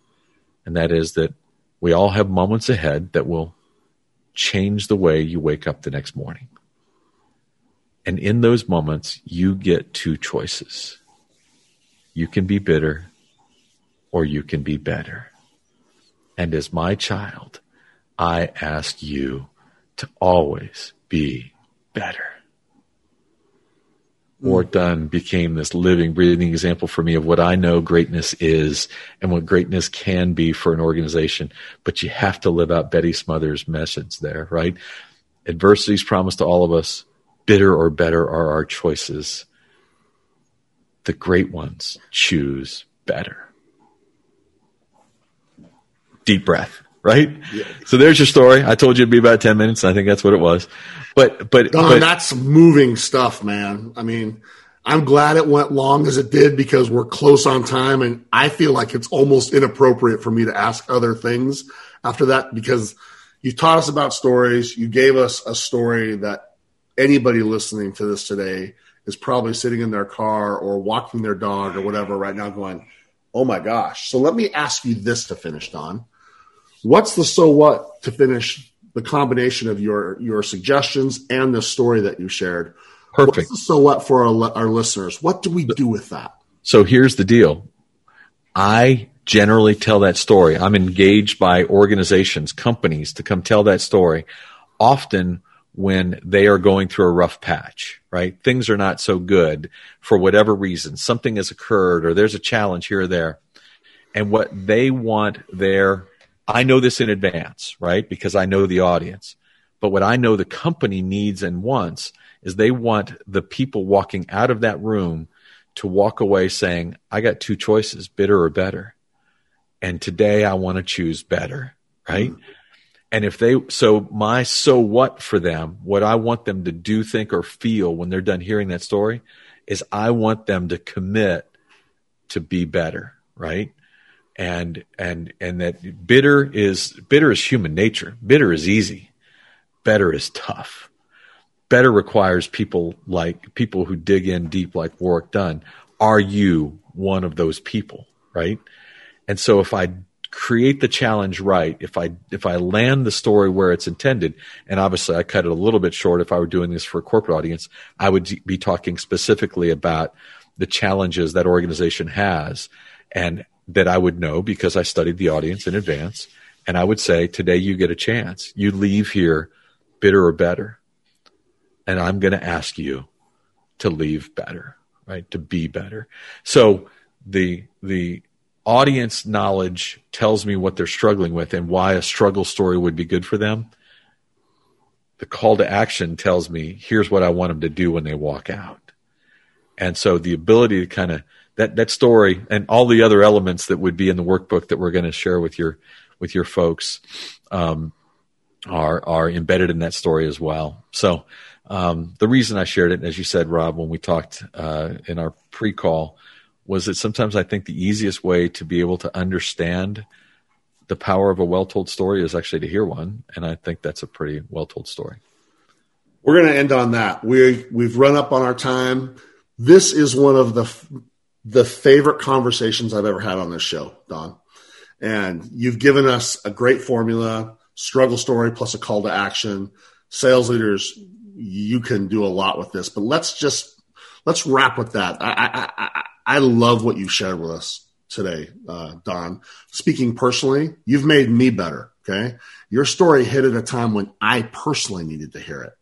And that is that we all have moments ahead that will change the way you wake up the next morning. And in those moments, you get two choices you can be bitter or you can be better. And as my child, I ask you to always be better. Mm. Warrick Dunn became this living, breathing example for me of what I know greatness is and what greatness can be for an organization. But you have to live out Betty Smothers' message there, right? Adversities promised to all of us. Bitter or better are our choices the great ones choose better. Deep breath, right? Yeah. So there's your story. I told you it'd be about 10 minutes. I think that's what it was. But, but, Don, but that's moving stuff, man. I mean, I'm glad it went long as it did because we're close on time. And I feel like it's almost inappropriate for me to ask other things after that because you taught us about stories. You gave us a story that anybody listening to this today is probably sitting in their car or walking their dog or whatever right now going, oh my gosh. So let me ask you this to finish, Don. What's the so what to finish the combination of your, your suggestions and the story that you shared? Perfect. What's the so what for our, our listeners? What do we do with that? So here's the deal. I generally tell that story. I'm engaged by organizations, companies to come tell that story. Often when they are going through a rough patch, right? Things are not so good for whatever reason. Something has occurred or there's a challenge here or there. And what they want there, I know this in advance, right? Because I know the audience. But what I know the company needs and wants is they want the people walking out of that room to walk away saying, I got two choices, bitter or better. And today I want to choose better, right? Mm-hmm. And if they, so my so what for them, what I want them to do, think, or feel when they're done hearing that story is I want them to commit to be better, right? And, and, and that bitter is, bitter is human nature. Bitter is easy. Better is tough. Better requires people like, people who dig in deep like Warrick Dunn. Are you one of those people, right? And so if I create the challenge right, if I if I land the story where it's intended, and obviously I cut it a little bit short if I were doing this for a corporate audience, I would be talking specifically about the challenges that organization has and that I would know because I studied the audience in advance. And I would say, today you get a chance. You leave here bitter or better. And I'm going to ask you to leave better, right? To be better. So the, the audience knowledge tells me what they're struggling with and why a struggle story would be good for them. The call to action tells me here's what I want them to do when they walk out. And so the ability to kind of that that story and all the other elements that would be in the workbook that we're going to share with your with your folks um, are are embedded in that story as well. So um, the reason I shared it, as you said, Rob, when we talked uh, in our pre-call, was that sometimes I think the easiest way to be able to understand the power of a well-told story is actually to hear one, and I think that's a pretty well-told story. We're going to end on that. We we've run up on our time. This is one of the the favorite conversations I've ever had on this show, Don. And you've given us a great formula, struggle story plus a call to action. Sales leaders, you can do a lot with this, but let's just let's wrap with that. I I, I, I love what you shared with us today, uh, Don. Speaking personally, you've made me better. Okay, your story hit at a time when I personally needed to hear it,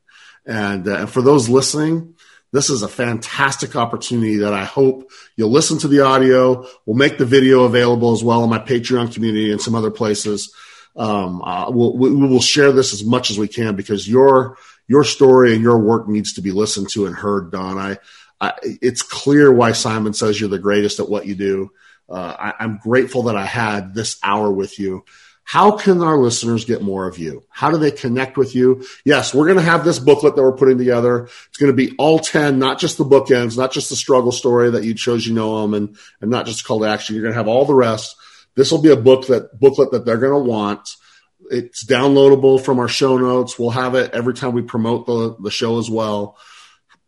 and, uh, and for those listening, this is a fantastic opportunity that I hope you'll listen to the audio. We'll make the video available as well in my Patreon community and some other places. Um, uh, we'll, we will share this as much as we can because your your story and your work needs to be listened to and heard, Don. I, I it's clear why Simon says you're the greatest at what you do. Uh, I, I'm grateful that I had this hour with you. How can our listeners get more of you? How do they connect with you? Yes, we're going to have this booklet that we're putting together. It's going to be all 10, not just the bookends, not just the struggle story that you chose, you know them, and, and not just call to action. You're going to have all the rest. This will be a book that booklet that they're going to want. It's downloadable from our show notes. We'll have it every time we promote the, the show as well.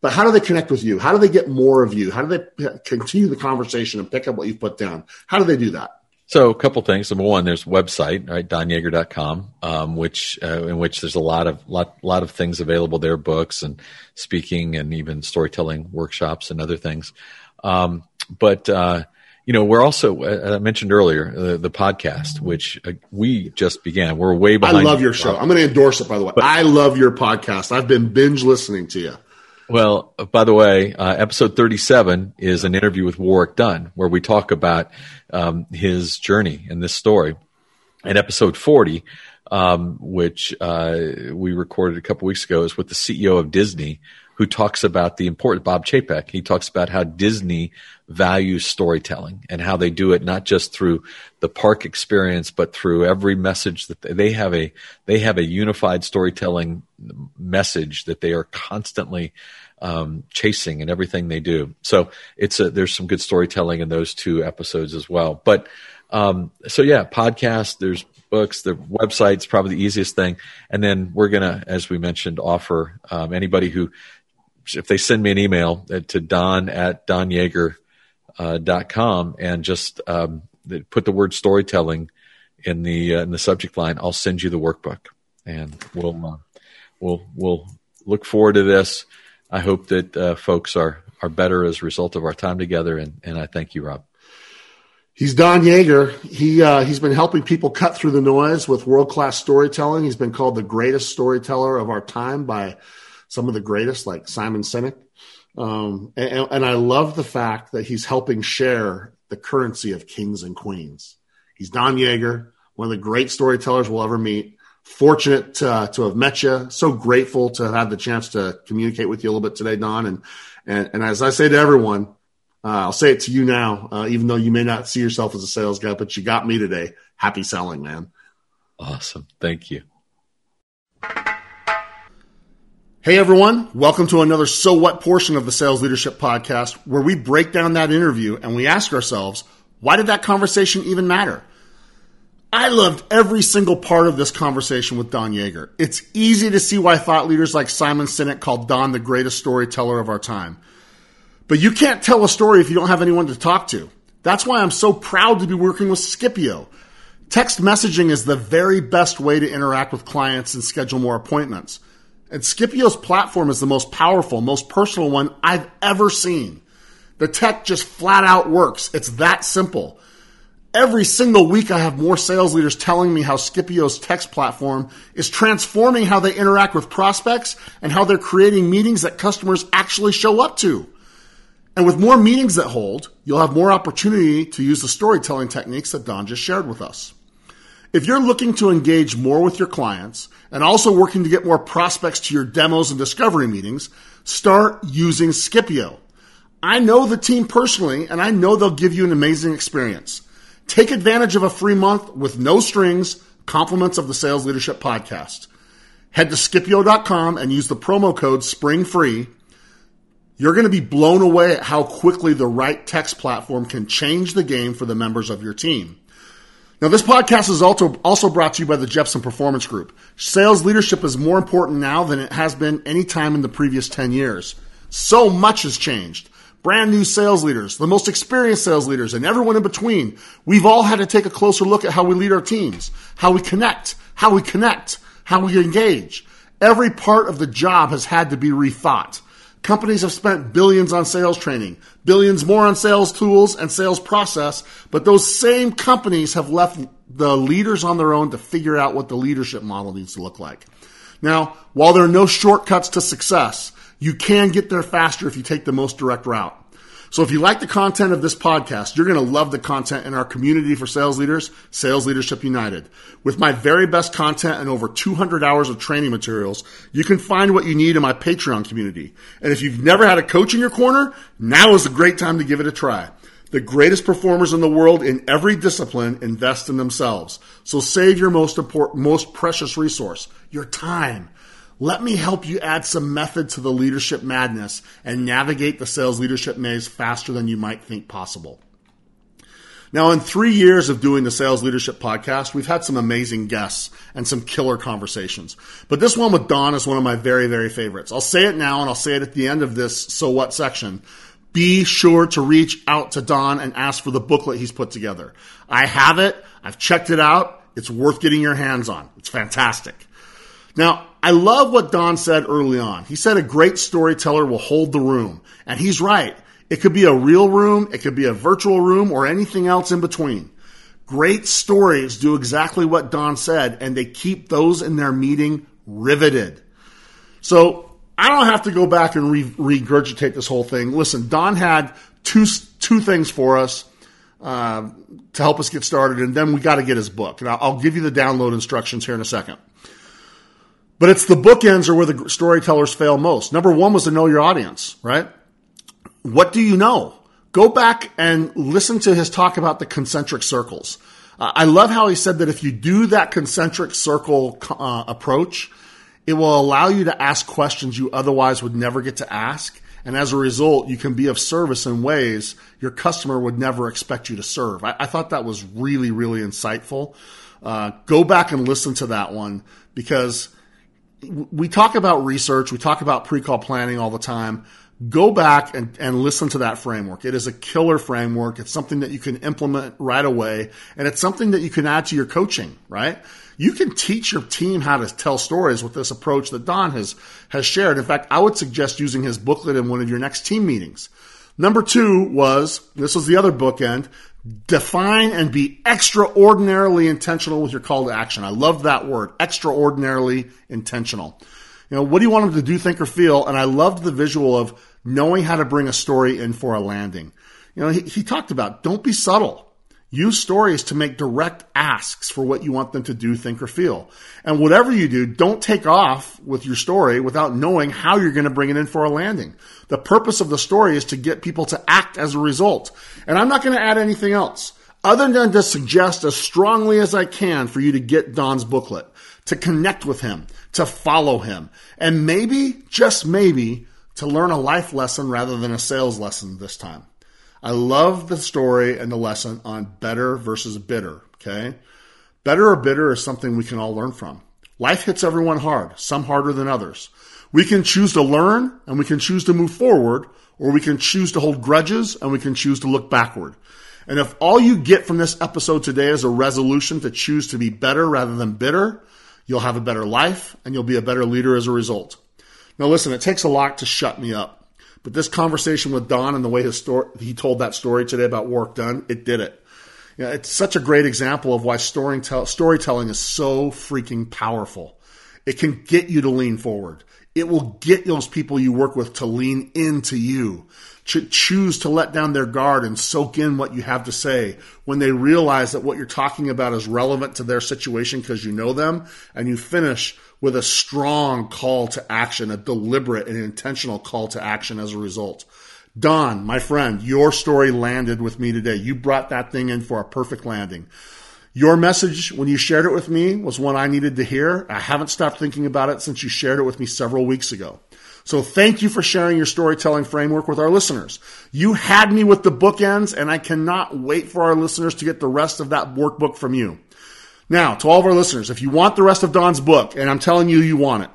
But how do they connect with you? How do they get more of you? How do they continue the conversation and pick up what you've put down? How do they do that? So a couple things. Number one, there's a website, right, donyaeger.com, um, which, uh, in which there's a lot of, lot, lot of things available there, books and speaking and even storytelling workshops and other things. Um, but, uh, you know, we're also, uh, I mentioned earlier, uh, the podcast, which uh, we just began. We're way behind. I love your show. I'm going to endorse it, by the way. But, I love your podcast. I've been binge listening to you. Well, by the way, uh, episode 37 is an interview with Warrick Dunn where we talk about um, his journey and this story. And episode 40, um, which uh, we recorded a couple weeks ago, is with the CEO of Disney, who talks about the important Bob Chapek. He talks about how Disney values storytelling and how they do it not just through the park experience, but through every message that they have a they have a unified storytelling message that they are constantly um, chasing in everything they do. So it's a, there's some good storytelling in those two episodes as well. But um, so yeah, podcast. There's books. The website's probably the easiest thing. And then we're gonna, as we mentioned, offer um, anybody who, if they send me an email to don at donyaeger uh, and just um, put the word storytelling in the uh, in the subject line, I'll send you the workbook, and we'll uh, we'll we'll look forward to this. I hope that uh, folks are are better as a result of our time together. And and I thank you, Rob. He's Don Yaeger. He uh, he's been helping people cut through the noise with world class storytelling. He's been called the greatest storyteller of our time by some of the greatest, like Simon Sinek. Um, and, and I love the fact that he's helping share the currency of kings and queens. He's Don Yaeger, one of the great storytellers we'll ever meet fortunate to, to have met you. So grateful to have had the chance to communicate with you a little bit today, Don. And and, and as I say to everyone, uh, I'll say it to you now, uh, even though you may not see yourself as a sales guy, but you got me today. Happy selling, man. Awesome. Thank you. Hey everyone, welcome to another So What portion of the Sales Leadership Podcast where we break down that interview and we ask ourselves, why did that conversation even matter? I loved every single part of this conversation with Don Yaeger. It's easy to see why thought leaders like Simon Sinek called Don the greatest storyteller of our time. But you can't tell a story if you don't have anyone to talk to. That's why I'm so proud to be working with Skipio. Text messaging is the very best way to interact with clients and schedule more appointments. And Skipio's platform is the most powerful, most personal one I've ever seen. The tech just flat out works. It's that simple. Every single week, I have more sales leaders telling me how Skipio's text platform is transforming how they interact with prospects and how they're creating meetings that customers actually show up to. And with more meetings that hold, you'll have more opportunity to use the storytelling techniques that Don just shared with us. If you're looking to engage more with your clients and also working to get more prospects to your demos and discovery meetings, start using Skipio. I know the team personally, and I know they'll give you an amazing experience. Take advantage of a free month with no strings, compliments of the Sales Leadership Podcast. Head to Skipio.com and use the promo code SPRINGFREE. You're going to be blown away at how quickly the right text platform can change the game for the members of your team. Now, this podcast is also, also brought to you by the Jeppsen Performance Group. Sales leadership is more important now than it has been any time in the previous 10 years. So much has changed brand new sales leaders, the most experienced sales leaders, and everyone in between. We've all had to take a closer look at how we lead our teams, how we connect, how we connect, how we engage. Every part of the job has had to be rethought. Companies have spent billions on sales training, billions more on sales tools and sales process, but those same companies have left the leaders on their own to figure out what the leadership model needs to look like. Now, while there are no shortcuts to success, you can get there faster if you take the most direct route. So if you like the content of this podcast, you're going to love the content in our community for sales leaders, Sales Leadership United. With my very best content and over 200 hours of training materials, you can find what you need in my Patreon community. And if you've never had a coach in your corner, now is a great time to give it a try. The greatest performers in the world in every discipline invest in themselves. So save your most important, most precious resource, your time. Let me help you add some method to the leadership madness and navigate the sales leadership maze faster than you might think possible. Now, in three years of doing the Sales Leadership Podcast, we've had some amazing guests and some killer conversations. But this one with Don is one of my very, very favorites. I'll say it now and I'll say it at the end of this So What section. Be sure to reach out to Don and ask for the booklet he's put together. I have it. I've checked it out. It's worth getting your hands on. It's fantastic. Now, I love what Don said early on. He said a great storyteller will hold the room. And he's right. It could be a real room, it could be a virtual room, or anything else in between. Great stories do exactly what Don said, and they keep those in their meeting riveted. So I don't have to go back and re- regurgitate this whole thing. Listen, Don had two two things for us uh, to help us get started, and then we got to get his book. And I'll, I'll give you the download instructions here in a second. But it's the bookends are where the storytellers fail most. Number one was to know your audience, right? What do you know? Go back and listen to his talk about the concentric circles. Uh, I love how he said that if you do that concentric circle uh, approach, it will allow you to ask questions you otherwise would never get to ask. And as a result, you can be of service in ways your customer would never expect you to serve. I, I thought that was really, really insightful. Uh, go back and listen to that one because we talk about research, we talk about pre-call planning all the time. Go back and, and listen to that framework. It is a killer framework. It's something that you can implement right away. And it's something that you can add to your coaching, right? You can teach your team how to tell stories with this approach that Don has, has shared. In fact, I would suggest using his booklet in one of your next team meetings. Number two was, this was the other bookend, define and be extraordinarily intentional with your call to action. I love that word, extraordinarily intentional. You know, what do you want them to do, think, or feel? And I loved the visual of knowing how to bring a story in for a landing. You know, he, he talked about don't be subtle. Use stories to make direct asks for what you want them to do, think, or feel. And whatever you do, don't take off with your story without knowing how you're going to bring it in for a landing. The purpose of the story is to get people to act as a result. And I'm not going to add anything else other than to suggest as strongly as I can for you to get Don's booklet, to connect with him, to follow him, and maybe, just maybe, to learn a life lesson rather than a sales lesson this time. I love the story and the lesson on better versus bitter. Okay. Better or bitter is something we can all learn from. Life hits everyone hard, some harder than others. We can choose to learn and we can choose to move forward, or we can choose to hold grudges and we can choose to look backward. And if all you get from this episode today is a resolution to choose to be better rather than bitter, you'll have a better life and you'll be a better leader as a result. Now, listen, it takes a lot to shut me up, but this conversation with Don and the way his story, he told that story today about Warrick Dunn, it did it. You know, it's such a great example of why storytelling is so freaking powerful. It can get you to lean forward. It will get those people you work with to lean into you, to choose to let down their guard and soak in what you have to say when they realize that what you're talking about is relevant to their situation because you know them and you finish with a strong call to action, a deliberate and intentional call to action as a result. Don, my friend, your story landed with me today. You brought that thing in for a perfect landing. Your message, when you shared it with me, was one I needed to hear. I haven't stopped thinking about it since you shared it with me several weeks ago. So thank you for sharing your storytelling framework with our listeners. You had me with the bookends, and I cannot wait for our listeners to get the rest of that workbook from you. Now, to all of our listeners, if you want the rest of Don's book, and I'm telling you, you want it,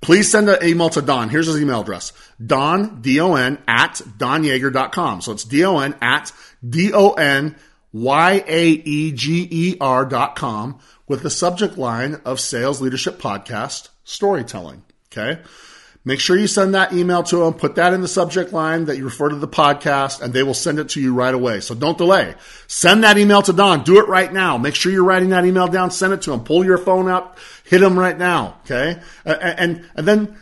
please send an email to Don. Here's his email address. Don, D-O-N, at donyaeger.com. So it's D-O-N at D-O-N Y-A-E-G-E-R dot com with the subject line of Sales Leadership Podcast Storytelling. Okay. Make sure you send that email to them, put that in the subject line that you refer to the podcast, and they will send it to you right away. So don't delay. Send that email to Don. Do it right now. Make sure you're writing that email down, send it to him. Pull your phone out, hit him right now. Okay. And, and then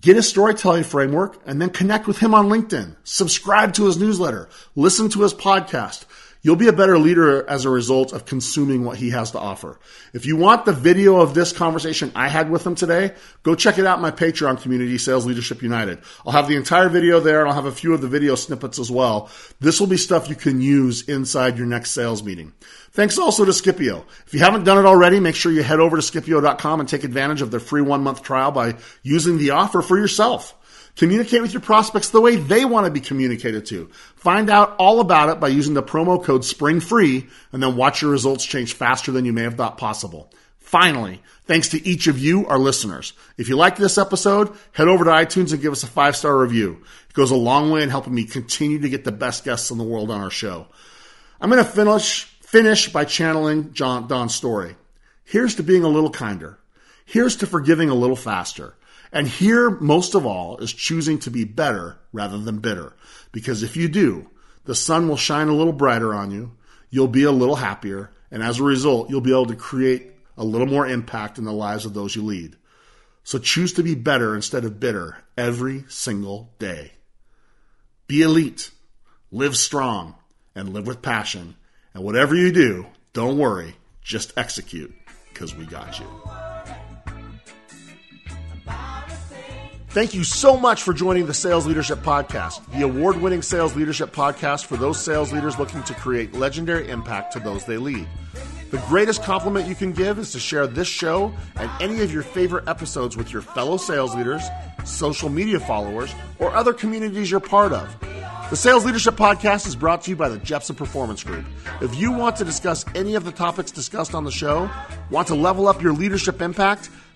get a storytelling framework and then connect with him on LinkedIn. Subscribe to his newsletter. Listen to his podcast. You'll be a better leader as a result of consuming what he has to offer. If you want the video of this conversation I had with him today, go check it out my Patreon community, Sales Leadership United. I'll have the entire video there and I'll have a few of the video snippets as well. This will be stuff you can use inside your next sales meeting. Thanks also to Skipio. If you haven't done it already, make sure you head over to Skipio.com and take advantage of their free one month trial by using the offer for yourself. Communicate with your prospects the way they want to be communicated to. Find out all about it by using the promo code SPRINGFREE and then watch your results change faster than you may have thought possible. Finally, thanks to each of you, our listeners. If you like this episode, head over to iTunes and give us a five star review. It goes a long way in helping me continue to get the best guests in the world on our show. I'm going to finish, finish by channeling John, Don's story. Here's to being a little kinder. Here's to forgiving a little faster. And here, most of all, is choosing to be better rather than bitter. Because if you do, the sun will shine a little brighter on you, you'll be a little happier, and as a result, you'll be able to create a little more impact in the lives of those you lead. So choose to be better instead of bitter every single day. Be elite, live strong, and live with passion. And whatever you do, don't worry, just execute, because we got you. Thank you so much for joining the Sales Leadership Podcast, the award winning sales leadership podcast for those sales leaders looking to create legendary impact to those they lead. The greatest compliment you can give is to share this show and any of your favorite episodes with your fellow sales leaders, social media followers, or other communities you're part of. The Sales Leadership Podcast is brought to you by the Jeppsen Performance Group. If you want to discuss any of the topics discussed on the show, want to level up your leadership impact,